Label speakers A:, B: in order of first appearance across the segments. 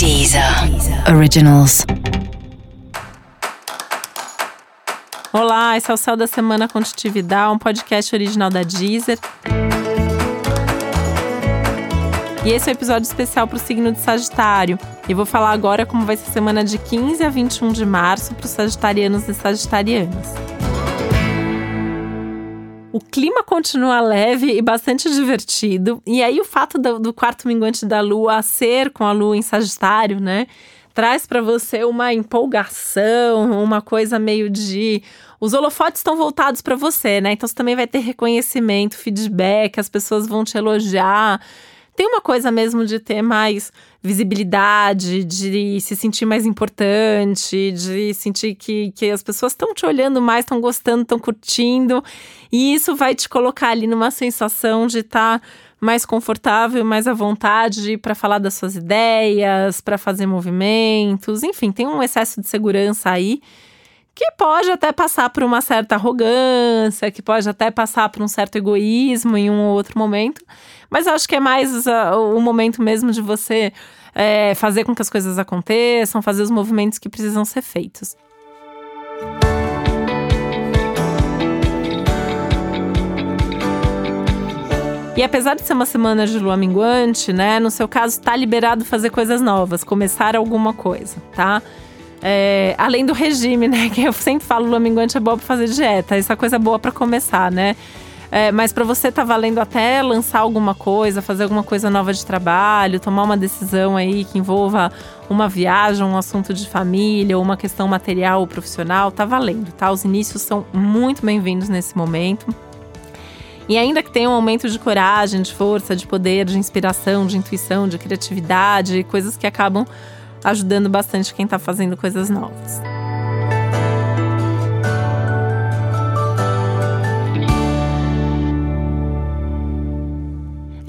A: Deezer Originals.
B: Olá, esse é o Céu da Semana Contitividade, um podcast original da Deezer. E esse é o um episódio especial para o signo de Sagitário. E vou falar agora como vai ser a semana de 15 a 21 de março para os sagitarianos e sagitarianas. O clima continua leve e bastante divertido. E aí, o fato do, do quarto minguante da lua ser com a lua em Sagitário, né? Traz para você uma empolgação, uma coisa meio de. Os holofotes estão voltados para você, né? Então você também vai ter reconhecimento, feedback, as pessoas vão te elogiar tem uma coisa mesmo de ter mais visibilidade, de se sentir mais importante, de sentir que, que as pessoas estão te olhando mais, estão gostando, estão curtindo. E isso vai te colocar ali numa sensação de estar. Tá mais confortável, mais à vontade para falar das suas ideias, para fazer movimentos, enfim, tem um excesso de segurança aí que pode até passar por uma certa arrogância, que pode até passar por um certo egoísmo em um ou outro momento, mas eu acho que é mais uh, o momento mesmo de você é, fazer com que as coisas aconteçam, fazer os movimentos que precisam ser feitos. E apesar de ser uma semana de lua minguante, né, no seu caso, tá liberado fazer coisas novas, começar alguma coisa, tá? É, além do regime, né? Que eu sempre falo, lua minguante é boa pra fazer dieta. Isso é coisa boa para começar, né? É, mas para você tá valendo até lançar alguma coisa, fazer alguma coisa nova de trabalho, tomar uma decisão aí que envolva uma viagem, um assunto de família, uma questão material ou profissional, tá valendo, tá? Os inícios são muito bem-vindos nesse momento. E ainda que tenha um aumento de coragem, de força, de poder, de inspiração, de intuição, de criatividade, coisas que acabam ajudando bastante quem está fazendo coisas novas.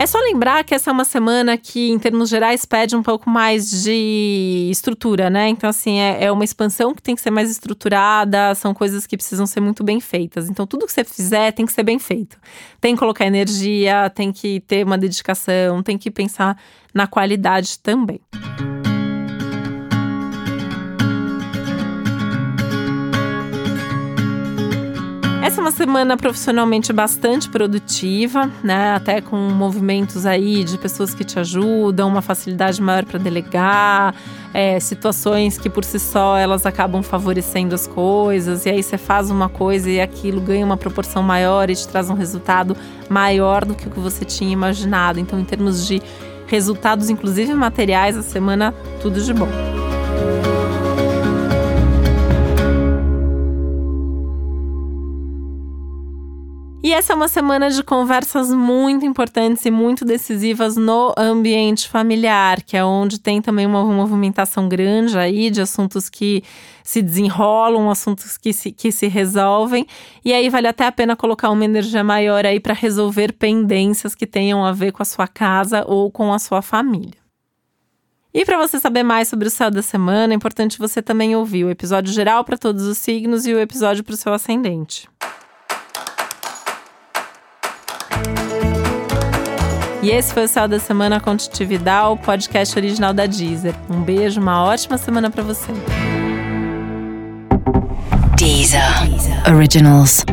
B: É só lembrar que essa é uma semana que, em termos gerais, pede um pouco mais de estrutura, né? Então, assim, é, é, uma expansão que tem que ser mais estruturada, são coisas que precisam ser muito bem feitas. Então, tudo que você fizer tem que ser bem feito. Tem que colocar energia, tem que ter uma dedicação, tem que pensar na qualidade também. Essa é uma semana profissionalmente bastante produtiva, né? Até com movimentos aí de pessoas que te ajudam, uma facilidade maior para delegar, é, situações que por si só elas acabam favorecendo as coisas, e aí você faz uma coisa e aquilo ganha uma proporção maior e te traz um resultado maior do que o que você tinha imaginado. Então, em termos de resultados, inclusive materiais, a semana tudo de bom. E essa é uma semana de conversas muito importantes e muito decisivas no ambiente familiar, que é onde tem também uma movimentação grande aí de assuntos que se desenrolam, assuntos que se, que se resolvem. E aí vale até a pena colocar uma energia maior aí para resolver pendências que tenham a ver com a sua casa ou com a sua família. E para você saber mais sobre o céu da semana, é importante você também ouvir o episódio geral para todos os signos e o episódio para o seu ascendente. E esse foi o Céu da Semana com o podcast original da Deezer. Um beijo, uma ótima semana para você.
A: Deezer. Deezer. Originals.